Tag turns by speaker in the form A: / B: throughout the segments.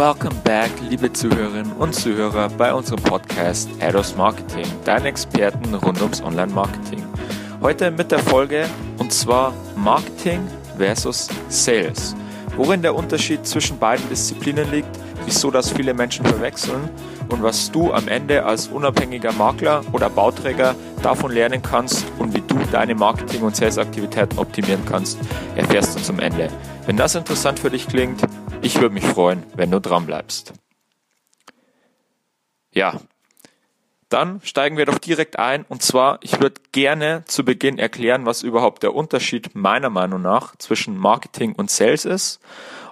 A: Welcome back, liebe Zuhörerinnen und Zuhörer, bei unserem Podcast Ados Marketing, deinen Experten rund ums Online-Marketing. Heute mit der Folge und zwar Marketing versus Sales. Worin der Unterschied zwischen beiden Disziplinen liegt, wieso das viele Menschen verwechseln und was du am Ende als unabhängiger Makler oder Bauträger davon lernen kannst und wie du deine Marketing- und Sales-Aktivitäten optimieren kannst, erfährst du zum Ende. Wenn das interessant für dich klingt, ich würde mich freuen, wenn du dran bleibst. Ja, dann steigen wir doch direkt ein. Und zwar, ich würde gerne zu Beginn erklären, was überhaupt der Unterschied meiner Meinung nach zwischen Marketing und Sales ist.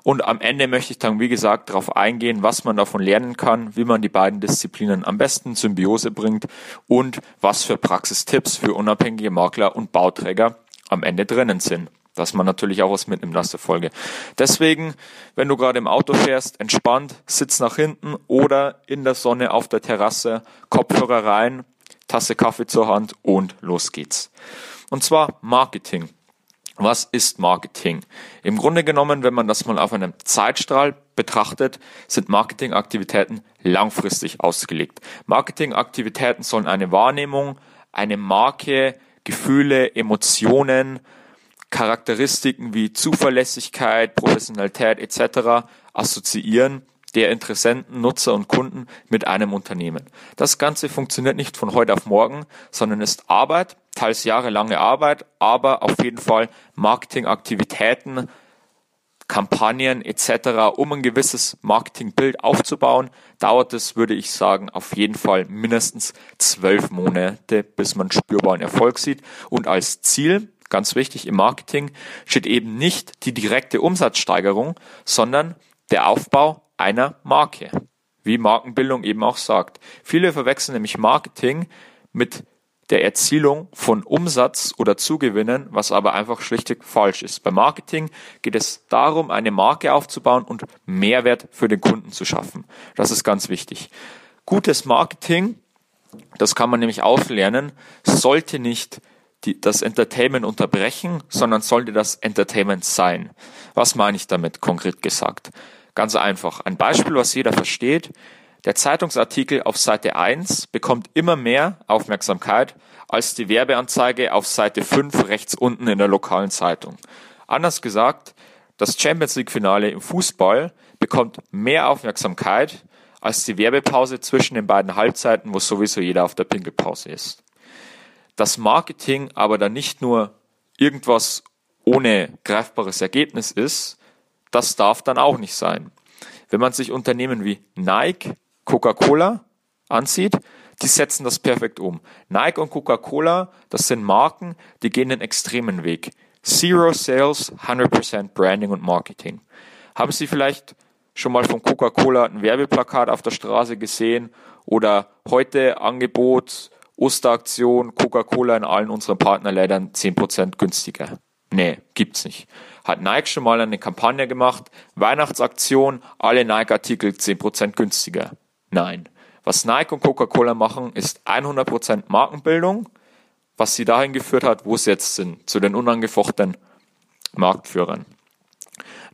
A: Und am Ende möchte ich dann, wie gesagt, darauf eingehen, was man davon lernen kann, wie man die beiden Disziplinen am besten Symbiose bringt und was für Praxistipps für unabhängige Makler und Bauträger am Ende drinnen sind dass man natürlich auch was mitnimmt aus der Folge. Deswegen, wenn du gerade im Auto fährst, entspannt, sitz nach hinten oder in der Sonne auf der Terrasse, Kopfhörer rein, Tasse Kaffee zur Hand und los geht's. Und zwar Marketing. Was ist Marketing? Im Grunde genommen, wenn man das mal auf einem Zeitstrahl betrachtet, sind Marketingaktivitäten langfristig ausgelegt. Marketingaktivitäten sollen eine Wahrnehmung, eine Marke, Gefühle, Emotionen, Charakteristiken wie Zuverlässigkeit, Professionalität etc. assoziieren der Interessenten, Nutzer und Kunden mit einem Unternehmen. Das Ganze funktioniert nicht von heute auf morgen, sondern ist Arbeit, teils jahrelange Arbeit, aber auf jeden Fall Marketingaktivitäten, Kampagnen etc., um ein gewisses Marketingbild aufzubauen, dauert es, würde ich sagen, auf jeden Fall mindestens zwölf Monate, bis man spürbaren Erfolg sieht. Und als Ziel ganz wichtig im Marketing, steht eben nicht die direkte Umsatzsteigerung, sondern der Aufbau einer Marke. Wie Markenbildung eben auch sagt. Viele verwechseln nämlich Marketing mit der Erzielung von Umsatz oder Zugewinnen, was aber einfach schlichtweg falsch ist. Bei Marketing geht es darum, eine Marke aufzubauen und Mehrwert für den Kunden zu schaffen. Das ist ganz wichtig. Gutes Marketing, das kann man nämlich auslernen, sollte nicht die, das Entertainment unterbrechen, sondern sollte das Entertainment sein. Was meine ich damit konkret gesagt? Ganz einfach. Ein Beispiel, was jeder versteht. Der Zeitungsartikel auf Seite 1 bekommt immer mehr Aufmerksamkeit als die Werbeanzeige auf Seite 5 rechts unten in der lokalen Zeitung. Anders gesagt, das Champions League Finale im Fußball bekommt mehr Aufmerksamkeit als die Werbepause zwischen den beiden Halbzeiten, wo sowieso jeder auf der Pinkelpause ist dass Marketing aber dann nicht nur irgendwas ohne greifbares Ergebnis ist, das darf dann auch nicht sein. Wenn man sich Unternehmen wie Nike, Coca-Cola ansieht, die setzen das perfekt um. Nike und Coca-Cola, das sind Marken, die gehen den extremen Weg. Zero Sales, 100% Branding und Marketing. Haben Sie vielleicht schon mal von Coca-Cola ein Werbeplakat auf der Straße gesehen oder heute Angebot Osteraktion, Coca-Cola in allen unseren Partnerlädern 10% günstiger. Nee, gibt's nicht. Hat Nike schon mal eine Kampagne gemacht, Weihnachtsaktion, alle Nike-Artikel 10% günstiger. Nein. Was Nike und Coca-Cola machen, ist 100% Markenbildung, was sie dahin geführt hat, wo sie jetzt sind, zu den unangefochtenen Marktführern.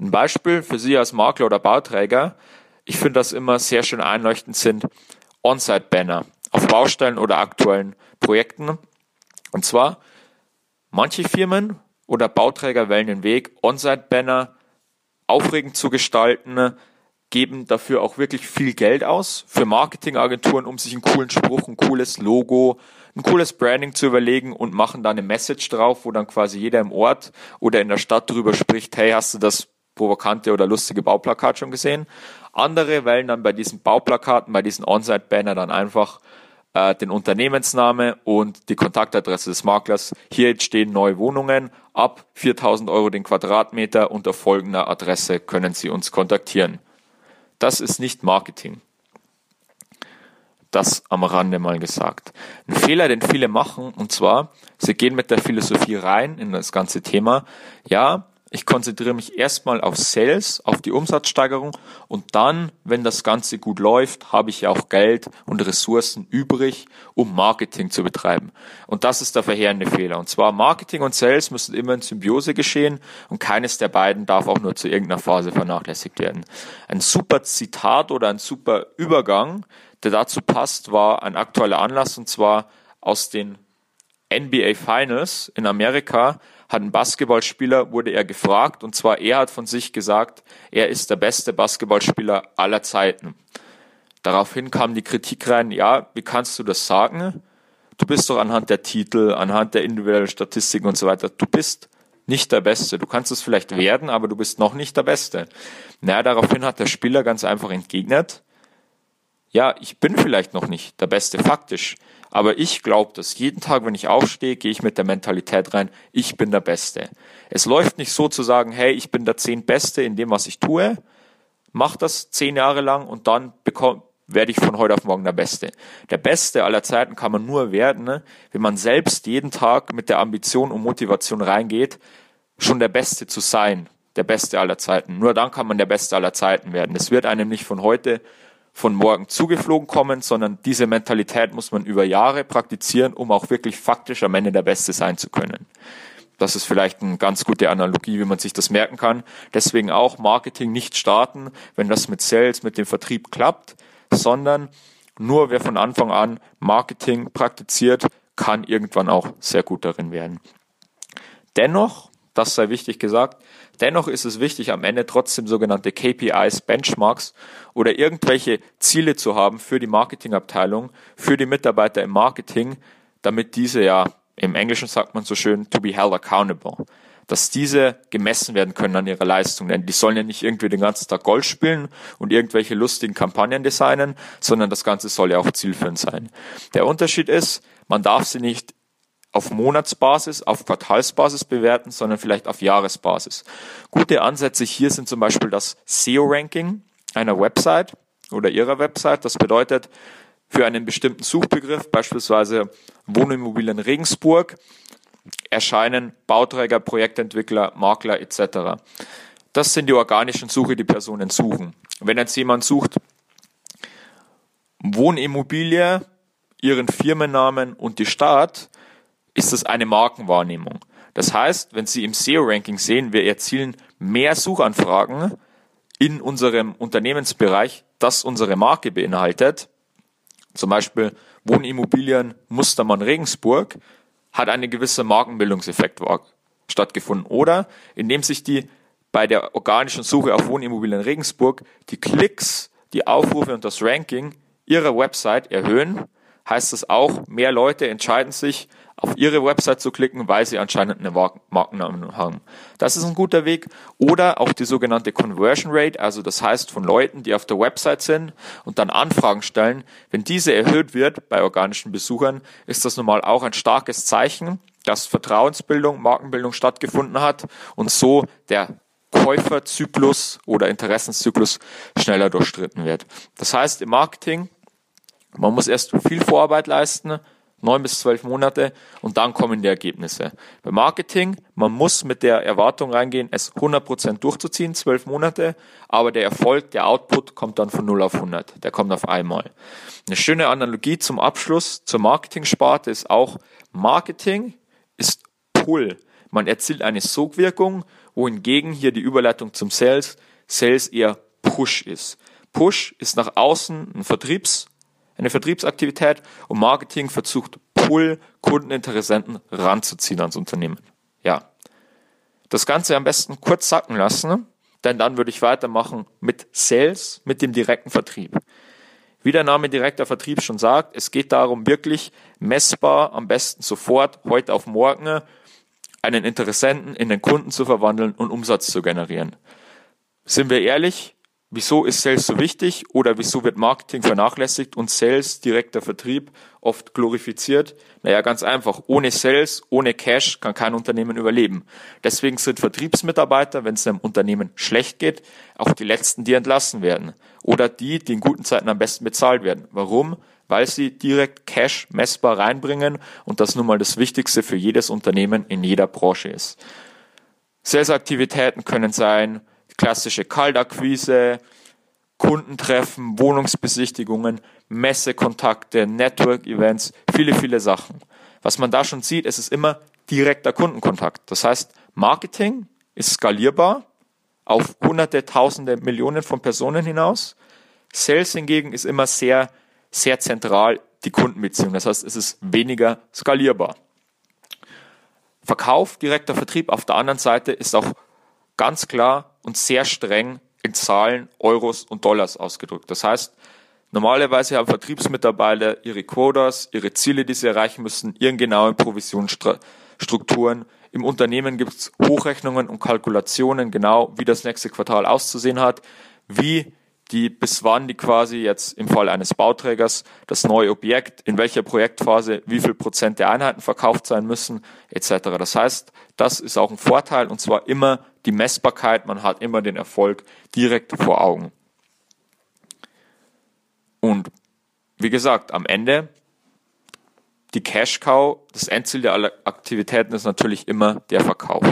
A: Ein Beispiel für Sie als Makler oder Bauträger, ich finde das immer sehr schön einleuchtend sind On-Site-Banner auf Baustellen oder aktuellen Projekten. Und zwar, manche Firmen oder Bauträger wählen den Weg, On-Site-Banner aufregend zu gestalten, geben dafür auch wirklich viel Geld aus für Marketingagenturen, um sich einen coolen Spruch, ein cooles Logo, ein cooles Branding zu überlegen und machen dann eine Message drauf, wo dann quasi jeder im Ort oder in der Stadt drüber spricht, hey, hast du das provokante oder lustige Bauplakat schon gesehen? Andere wählen dann bei diesen Bauplakaten, bei diesen On-Site-Banner dann einfach äh, den Unternehmensname und die Kontaktadresse des Maklers. Hier entstehen neue Wohnungen. Ab 4000 Euro den Quadratmeter unter folgender Adresse können Sie uns kontaktieren. Das ist nicht Marketing. Das am Rande mal gesagt. Ein Fehler, den viele machen, und zwar, sie gehen mit der Philosophie rein in das ganze Thema. Ja, ich konzentriere mich erstmal auf Sales, auf die Umsatzsteigerung und dann, wenn das Ganze gut läuft, habe ich ja auch Geld und Ressourcen übrig, um Marketing zu betreiben. Und das ist der verheerende Fehler. Und zwar Marketing und Sales müssen immer in Symbiose geschehen und keines der beiden darf auch nur zu irgendeiner Phase vernachlässigt werden. Ein super Zitat oder ein super Übergang, der dazu passt, war ein aktueller Anlass und zwar aus den NBA Finals in Amerika hat ein Basketballspieler, wurde er gefragt, und zwar er hat von sich gesagt, er ist der beste Basketballspieler aller Zeiten. Daraufhin kam die Kritik rein, ja, wie kannst du das sagen? Du bist doch anhand der Titel, anhand der individuellen Statistiken und so weiter, du bist nicht der Beste. Du kannst es vielleicht werden, aber du bist noch nicht der Beste. Naja, daraufhin hat der Spieler ganz einfach entgegnet, ja, ich bin vielleicht noch nicht der Beste faktisch, aber ich glaube, dass jeden Tag, wenn ich aufstehe, gehe ich mit der Mentalität rein, ich bin der Beste. Es läuft nicht so zu sagen, hey, ich bin der zehn Beste in dem, was ich tue, mach das zehn Jahre lang und dann bekomm, werde ich von heute auf morgen der Beste. Der Beste aller Zeiten kann man nur werden, ne, wenn man selbst jeden Tag mit der Ambition und Motivation reingeht, schon der Beste zu sein, der Beste aller Zeiten. Nur dann kann man der Beste aller Zeiten werden. Es wird einem nicht von heute von morgen zugeflogen kommen, sondern diese Mentalität muss man über Jahre praktizieren, um auch wirklich faktisch am Ende der Beste sein zu können. Das ist vielleicht eine ganz gute Analogie, wie man sich das merken kann. Deswegen auch Marketing nicht starten, wenn das mit Sales, mit dem Vertrieb klappt, sondern nur wer von Anfang an Marketing praktiziert, kann irgendwann auch sehr gut darin werden. Dennoch, das sei wichtig gesagt, Dennoch ist es wichtig, am Ende trotzdem sogenannte KPIs, Benchmarks oder irgendwelche Ziele zu haben für die Marketingabteilung, für die Mitarbeiter im Marketing, damit diese ja, im Englischen sagt man so schön, to be held accountable, dass diese gemessen werden können an ihrer Leistung. Denn die sollen ja nicht irgendwie den ganzen Tag Golf spielen und irgendwelche lustigen Kampagnen designen, sondern das Ganze soll ja auch zielführend sein. Der Unterschied ist, man darf sie nicht auf Monatsbasis, auf Quartalsbasis bewerten, sondern vielleicht auf Jahresbasis. Gute Ansätze hier sind zum Beispiel das SEO-Ranking einer Website oder ihrer Website. Das bedeutet, für einen bestimmten Suchbegriff, beispielsweise Wohnimmobilien Regensburg, erscheinen Bauträger, Projektentwickler, Makler etc. Das sind die organischen Suche, die Personen suchen. Wenn jetzt jemand sucht, Wohnimmobilie, ihren Firmennamen und die Stadt, ist das eine Markenwahrnehmung. Das heißt, wenn Sie im SEO-Ranking sehen, wir erzielen mehr Suchanfragen in unserem Unternehmensbereich, das unsere Marke beinhaltet, zum Beispiel Wohnimmobilien Mustermann Regensburg, hat ein gewisser Markenbildungseffekt stattgefunden. Oder indem sich die bei der organischen Suche auf Wohnimmobilien Regensburg die Klicks, die Aufrufe und das Ranking ihrer Website erhöhen, heißt das auch, mehr Leute entscheiden sich auf ihre Website zu klicken, weil sie anscheinend eine Markennamen haben. Das ist ein guter Weg. Oder auch die sogenannte Conversion Rate, also das heißt von Leuten, die auf der Website sind und dann Anfragen stellen. Wenn diese erhöht wird bei organischen Besuchern, ist das normal auch ein starkes Zeichen, dass Vertrauensbildung, Markenbildung stattgefunden hat und so der Käuferzyklus oder Interessenszyklus schneller durchstritten wird. Das heißt, im Marketing, man muss erst viel Vorarbeit leisten, neun bis zwölf Monate und dann kommen die Ergebnisse. Beim Marketing, man muss mit der Erwartung reingehen, es 100% durchzuziehen, zwölf Monate, aber der Erfolg, der Output kommt dann von 0 auf 100. Der kommt auf einmal. Eine schöne Analogie zum Abschluss zur Marketing-Sparte ist auch, Marketing ist Pull. Man erzielt eine Sogwirkung, wohingegen hier die Überleitung zum Sales, Sales eher Push ist. Push ist nach außen ein Vertriebs- eine Vertriebsaktivität und Marketing versucht, Pull Kundeninteressenten ranzuziehen ans Unternehmen. Ja. Das Ganze am besten kurz sacken lassen, denn dann würde ich weitermachen mit Sales, mit dem direkten Vertrieb. Wie der Name direkter Vertrieb schon sagt, es geht darum, wirklich messbar, am besten sofort, heute auf morgen, einen Interessenten in den Kunden zu verwandeln und Umsatz zu generieren. Sind wir ehrlich, Wieso ist Sales so wichtig oder wieso wird Marketing vernachlässigt und Sales, direkter Vertrieb, oft glorifiziert? Naja, ganz einfach. Ohne Sales, ohne Cash kann kein Unternehmen überleben. Deswegen sind Vertriebsmitarbeiter, wenn es einem Unternehmen schlecht geht, auch die letzten, die entlassen werden. Oder die, die in guten Zeiten am besten bezahlt werden. Warum? Weil sie direkt Cash messbar reinbringen und das nun mal das Wichtigste für jedes Unternehmen in jeder Branche ist. Sales-Aktivitäten können sein klassische Kaltakquise, Kundentreffen, Wohnungsbesichtigungen, Messekontakte, Network-Events, viele, viele Sachen. Was man da schon sieht, es ist immer direkter Kundenkontakt. Das heißt, Marketing ist skalierbar auf hunderte, tausende, Millionen von Personen hinaus. Sales hingegen ist immer sehr, sehr zentral die Kundenbeziehung. Das heißt, es ist weniger skalierbar. Verkauf, direkter Vertrieb auf der anderen Seite ist auch ganz klar und sehr streng in Zahlen, Euros und Dollars ausgedrückt. Das heißt, normalerweise haben Vertriebsmitarbeiter ihre Quotas, ihre Ziele, die sie erreichen müssen, ihren genauen Provisionsstrukturen. Im Unternehmen gibt es Hochrechnungen und Kalkulationen, genau wie das nächste Quartal auszusehen hat, wie die bis wann die quasi jetzt im Fall eines Bauträgers das neue Objekt, in welcher Projektphase wie viel Prozent der Einheiten verkauft sein müssen, etc. Das heißt, das ist auch ein Vorteil und zwar immer die Messbarkeit, man hat immer den Erfolg direkt vor Augen. Und wie gesagt, am Ende die Cash Cow, das Endziel der Aktivitäten ist natürlich immer der Verkauf.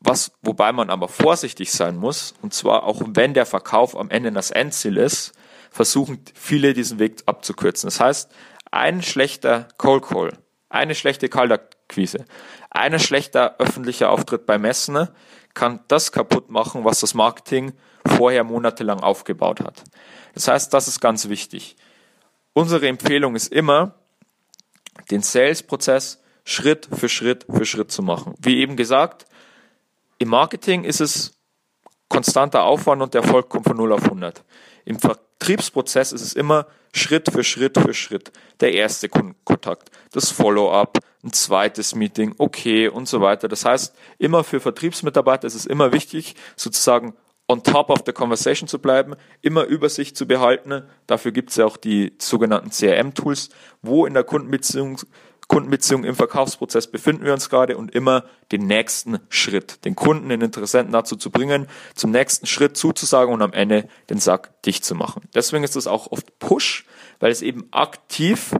A: Was, wobei man aber vorsichtig sein muss, und zwar auch wenn der Verkauf am Ende das Endziel ist, versuchen viele diesen Weg abzukürzen. Das heißt, ein schlechter Cold Call, eine schlechte Kaltakquise, ein schlechter öffentlicher Auftritt bei Messen kann das kaputt machen, was das Marketing vorher monatelang aufgebaut hat. Das heißt, das ist ganz wichtig. Unsere Empfehlung ist immer, den Sales-Prozess Schritt für Schritt für Schritt zu machen. Wie eben gesagt, im Marketing ist es konstanter Aufwand und der Erfolg kommt von 0 auf 100. Im Vertriebsprozess ist es immer Schritt für Schritt für Schritt. Der erste Kundenkontakt, das Follow-up, ein zweites Meeting, okay und so weiter. Das heißt, immer für Vertriebsmitarbeiter ist es immer wichtig, sozusagen on top of the conversation zu bleiben, immer Übersicht zu behalten. Dafür gibt es ja auch die sogenannten CRM-Tools, wo in der Kundenbeziehung Kundenbeziehung im Verkaufsprozess befinden wir uns gerade und immer den nächsten Schritt, den Kunden, den Interessenten dazu zu bringen, zum nächsten Schritt zuzusagen und am Ende den Sack dicht zu machen. Deswegen ist das auch oft Push, weil es eben aktiv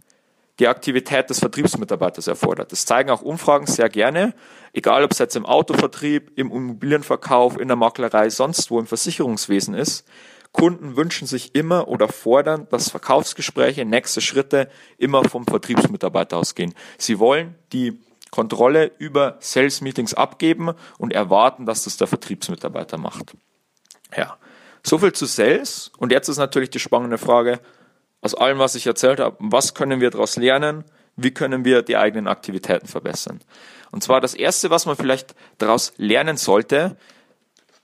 A: die Aktivität des Vertriebsmitarbeiters erfordert. Das zeigen auch Umfragen sehr gerne, egal ob es jetzt im Autovertrieb, im Immobilienverkauf, in der Maklerei, sonst wo im Versicherungswesen ist. Kunden wünschen sich immer oder fordern, dass Verkaufsgespräche, nächste Schritte immer vom Vertriebsmitarbeiter ausgehen. Sie wollen die Kontrolle über Sales Meetings abgeben und erwarten, dass das der Vertriebsmitarbeiter macht. Ja, so viel zu Sales. Und jetzt ist natürlich die spannende Frage, aus allem, was ich erzählt habe, was können wir daraus lernen? Wie können wir die eigenen Aktivitäten verbessern? Und zwar das erste, was man vielleicht daraus lernen sollte,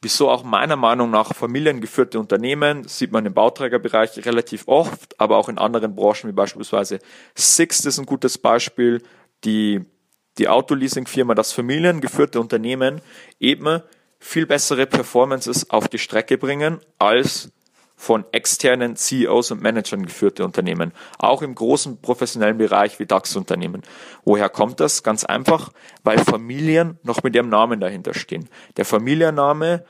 A: Wieso auch meiner Meinung nach familiengeführte Unternehmen, sieht man im Bauträgerbereich relativ oft, aber auch in anderen Branchen wie beispielsweise Sixt ist ein gutes Beispiel, die, die Autoleasing-Firma, das familiengeführte Unternehmen eben viel bessere Performances auf die Strecke bringen als von externen CEOs und Managern geführte Unternehmen, auch im großen professionellen Bereich wie DAX-Unternehmen. Woher kommt das? Ganz einfach, weil Familien noch mit ihrem Namen dahinter stehen. Der Familienname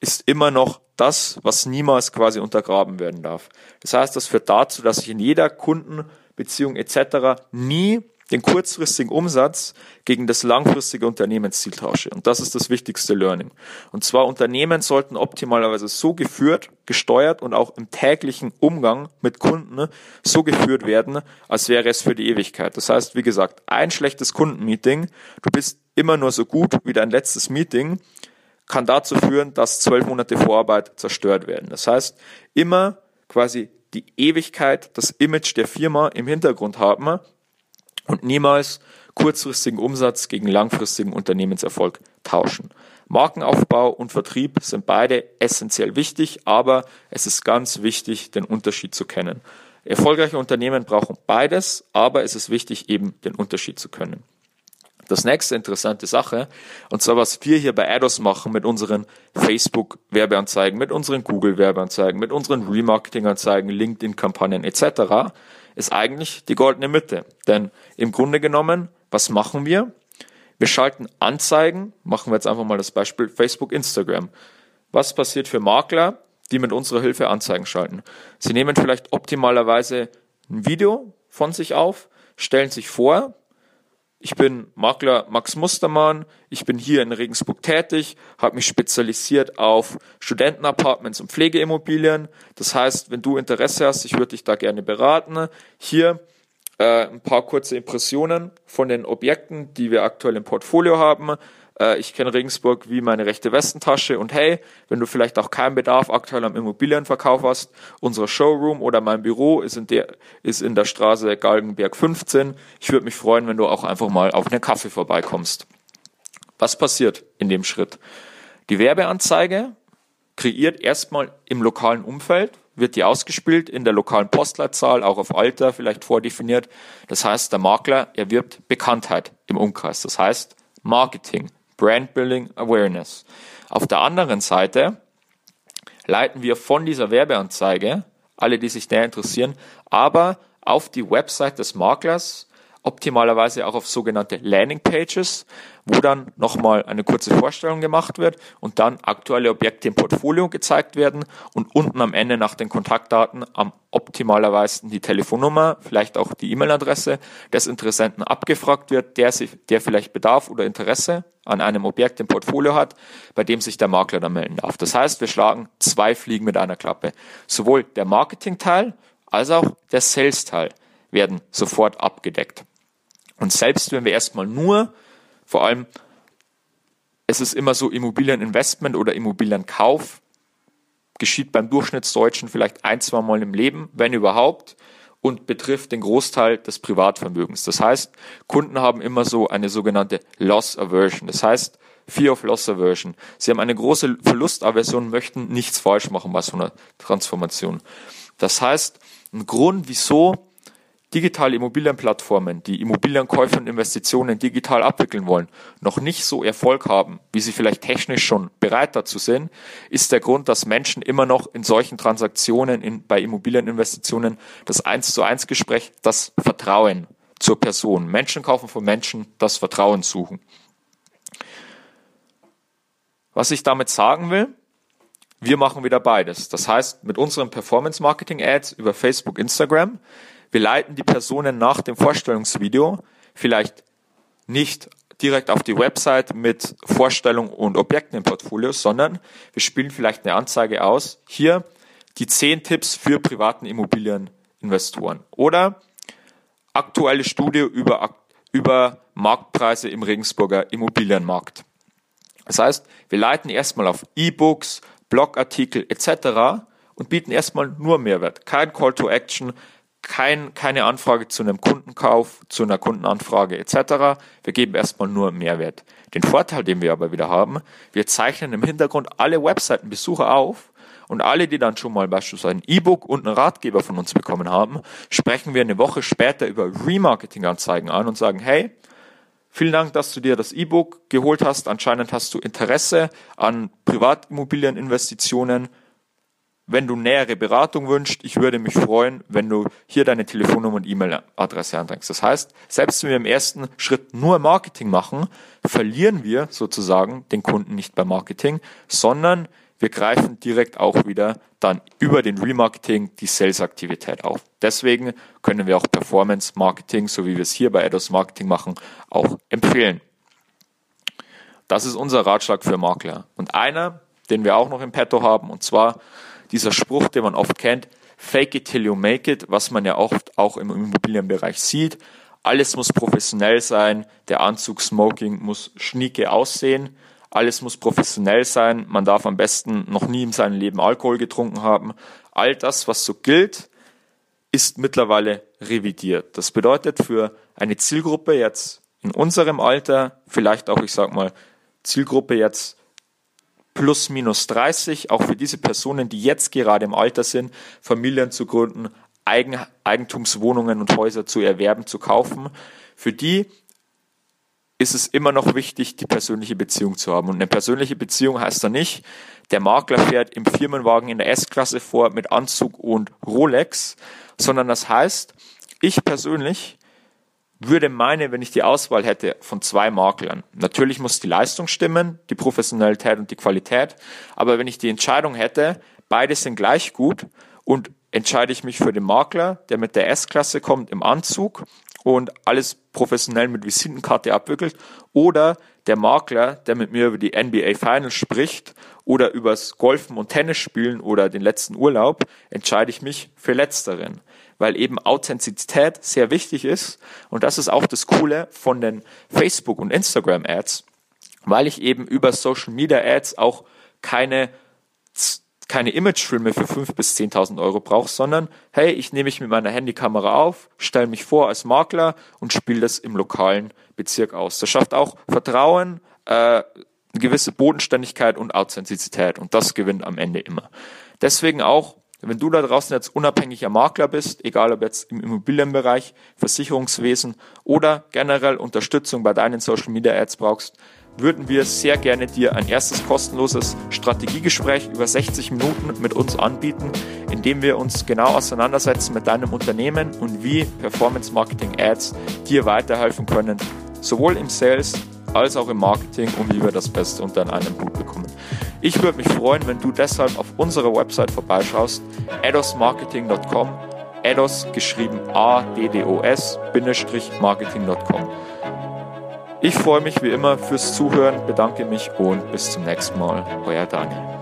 A: ist immer noch das, was niemals quasi untergraben werden darf. Das heißt, das führt dazu, dass ich in jeder Kundenbeziehung etc. nie den kurzfristigen Umsatz gegen das langfristige Unternehmensziel tausche. Und das ist das wichtigste Learning. Und zwar Unternehmen sollten optimalerweise so geführt, gesteuert und auch im täglichen Umgang mit Kunden so geführt werden, als wäre es für die Ewigkeit. Das heißt, wie gesagt, ein schlechtes Kundenmeeting, du bist immer nur so gut wie dein letztes Meeting, kann dazu führen, dass zwölf Monate Vorarbeit zerstört werden. Das heißt, immer quasi die Ewigkeit, das Image der Firma im Hintergrund haben, und niemals kurzfristigen Umsatz gegen langfristigen Unternehmenserfolg tauschen. Markenaufbau und Vertrieb sind beide essentiell wichtig, aber es ist ganz wichtig, den Unterschied zu kennen. Erfolgreiche Unternehmen brauchen beides, aber es ist wichtig, eben den Unterschied zu können. Das nächste interessante Sache, und zwar was wir hier bei Ados machen mit unseren Facebook-Werbeanzeigen, mit unseren Google-Werbeanzeigen, mit unseren Remarketing-Anzeigen, LinkedIn-Kampagnen etc., ist eigentlich die goldene Mitte. Denn im Grunde genommen, was machen wir? Wir schalten Anzeigen, machen wir jetzt einfach mal das Beispiel Facebook, Instagram. Was passiert für Makler, die mit unserer Hilfe Anzeigen schalten? Sie nehmen vielleicht optimalerweise ein Video von sich auf, stellen sich vor, ich bin Makler Max Mustermann, ich bin hier in Regensburg tätig, habe mich spezialisiert auf Studentenapartments und Pflegeimmobilien. Das heißt, wenn du Interesse hast, ich würde dich da gerne beraten. Hier äh, ein paar kurze Impressionen von den Objekten, die wir aktuell im Portfolio haben. Äh, ich kenne Regensburg wie meine rechte Westentasche und hey, wenn du vielleicht auch keinen Bedarf aktuell am Immobilienverkauf hast, unser Showroom oder mein Büro ist in der, ist in der Straße Galgenberg 15. Ich würde mich freuen, wenn du auch einfach mal auf einen Kaffee vorbeikommst. Was passiert in dem Schritt? Die Werbeanzeige kreiert erstmal im lokalen Umfeld, wird die ausgespielt in der lokalen Postleitzahl, auch auf Alter vielleicht vordefiniert. Das heißt, der Makler erwirbt Bekanntheit im Umkreis. Das heißt, Marketing. Brand Building Awareness. Auf der anderen Seite leiten wir von dieser Werbeanzeige, alle, die sich da interessieren, aber auf die Website des Maklers optimalerweise auch auf sogenannte Landing Pages, wo dann nochmal eine kurze Vorstellung gemacht wird und dann aktuelle Objekte im Portfolio gezeigt werden und unten am Ende nach den Kontaktdaten am optimalerweise die Telefonnummer, vielleicht auch die E-Mail-Adresse des Interessenten abgefragt wird, der, sich, der vielleicht Bedarf oder Interesse an einem Objekt im Portfolio hat, bei dem sich der Makler dann melden darf. Das heißt, wir schlagen zwei Fliegen mit einer Klappe. Sowohl der Marketing-Teil als auch der Sales-Teil werden sofort abgedeckt. Und selbst wenn wir erstmal nur, vor allem, es ist immer so Immobilieninvestment oder Immobilienkauf, geschieht beim Durchschnittsdeutschen vielleicht ein, zwei Mal im Leben, wenn überhaupt, und betrifft den Großteil des Privatvermögens. Das heißt, Kunden haben immer so eine sogenannte Loss Aversion. Das heißt, Fear of Loss Aversion. Sie haben eine große Verlustaversion, möchten nichts falsch machen bei so einer Transformation. Das heißt, ein Grund, wieso digitale Immobilienplattformen, die Immobilienkäufe und Investitionen digital abwickeln wollen, noch nicht so Erfolg haben, wie sie vielleicht technisch schon bereit dazu sind, ist der Grund, dass Menschen immer noch in solchen Transaktionen in, bei Immobilieninvestitionen das eins zu eins Gespräch, das Vertrauen zur Person. Menschen kaufen von Menschen, das Vertrauen suchen. Was ich damit sagen will, wir machen wieder beides. Das heißt, mit unseren Performance Marketing Ads über Facebook, Instagram wir leiten die Personen nach dem Vorstellungsvideo vielleicht nicht direkt auf die Website mit Vorstellung und Objekten im Portfolio, sondern wir spielen vielleicht eine Anzeige aus. Hier die zehn Tipps für privaten Immobilieninvestoren oder aktuelle Studie über, über Marktpreise im Regensburger Immobilienmarkt. Das heißt, wir leiten erstmal auf E-Books, Blogartikel etc. und bieten erstmal nur Mehrwert. Kein Call to Action, kein, keine Anfrage zu einem Kundenkauf, zu einer Kundenanfrage etc. Wir geben erstmal nur Mehrwert. Den Vorteil, den wir aber wieder haben, wir zeichnen im Hintergrund alle Webseitenbesucher auf und alle, die dann schon mal beispielsweise ein E-Book und einen Ratgeber von uns bekommen haben, sprechen wir eine Woche später über Remarketing-Anzeigen an und sagen, hey, vielen Dank, dass du dir das E-Book geholt hast. Anscheinend hast du Interesse an Privatimmobilieninvestitionen wenn du nähere Beratung wünschst, ich würde mich freuen, wenn du hier deine Telefonnummer und E-Mail-Adresse anträgst. Das heißt, selbst wenn wir im ersten Schritt nur Marketing machen, verlieren wir sozusagen den Kunden nicht beim Marketing, sondern wir greifen direkt auch wieder dann über den Remarketing die Sales-Aktivität auf. Deswegen können wir auch Performance-Marketing, so wie wir es hier bei Ados Marketing machen, auch empfehlen. Das ist unser Ratschlag für Makler. Und einer, den wir auch noch im Petto haben, und zwar dieser Spruch, den man oft kennt, fake it till you make it, was man ja oft auch im Immobilienbereich sieht. Alles muss professionell sein, der Anzug Smoking muss schnieke aussehen, alles muss professionell sein, man darf am besten noch nie in seinem Leben Alkohol getrunken haben. All das, was so gilt, ist mittlerweile revidiert. Das bedeutet für eine Zielgruppe jetzt in unserem Alter, vielleicht auch, ich sag mal, Zielgruppe jetzt plus minus 30, auch für diese Personen, die jetzt gerade im Alter sind, Familien zu gründen, Eigen, Eigentumswohnungen und Häuser zu erwerben, zu kaufen. Für die ist es immer noch wichtig, die persönliche Beziehung zu haben. Und eine persönliche Beziehung heißt da nicht, der Makler fährt im Firmenwagen in der S-Klasse vor mit Anzug und Rolex, sondern das heißt, ich persönlich würde meine, wenn ich die Auswahl hätte von zwei Maklern, natürlich muss die Leistung stimmen, die Professionalität und die Qualität, aber wenn ich die Entscheidung hätte, beide sind gleich gut und entscheide ich mich für den Makler, der mit der S-Klasse kommt im Anzug und alles professionell mit Visitenkarte abwickelt oder der Makler, der mit mir über die NBA Finals spricht oder übers Golfen und Tennis spielen oder den letzten Urlaub, entscheide ich mich für letzteren, weil eben Authentizität sehr wichtig ist und das ist auch das Coole von den Facebook und Instagram Ads, weil ich eben über Social Media Ads auch keine keine Imagefilme für 5.000 bis 10.000 Euro brauche, sondern hey, ich nehme mich mit meiner Handykamera auf, stelle mich vor als Makler und spiele das im lokalen Bezirk aus. Das schafft auch Vertrauen, äh, eine gewisse Bodenständigkeit und Authentizität und das gewinnt am Ende immer. Deswegen auch, wenn du da draußen jetzt unabhängiger Makler bist, egal ob jetzt im Immobilienbereich, Versicherungswesen oder generell Unterstützung bei deinen Social Media Ads brauchst, würden wir sehr gerne dir ein erstes kostenloses Strategiegespräch über 60 Minuten mit uns anbieten, in dem wir uns genau auseinandersetzen mit deinem Unternehmen und wie Performance Marketing Ads dir weiterhelfen können, sowohl im Sales als auch im Marketing und wie wir das Beste unter einem Hut bekommen. Ich würde mich freuen, wenn du deshalb auf unserer Website vorbeischaust, adosmarketing.com, ados geschrieben A-D-D-O-S, marketing.com. Ich freue mich wie immer fürs Zuhören, bedanke mich und bis zum nächsten Mal. Euer Daniel.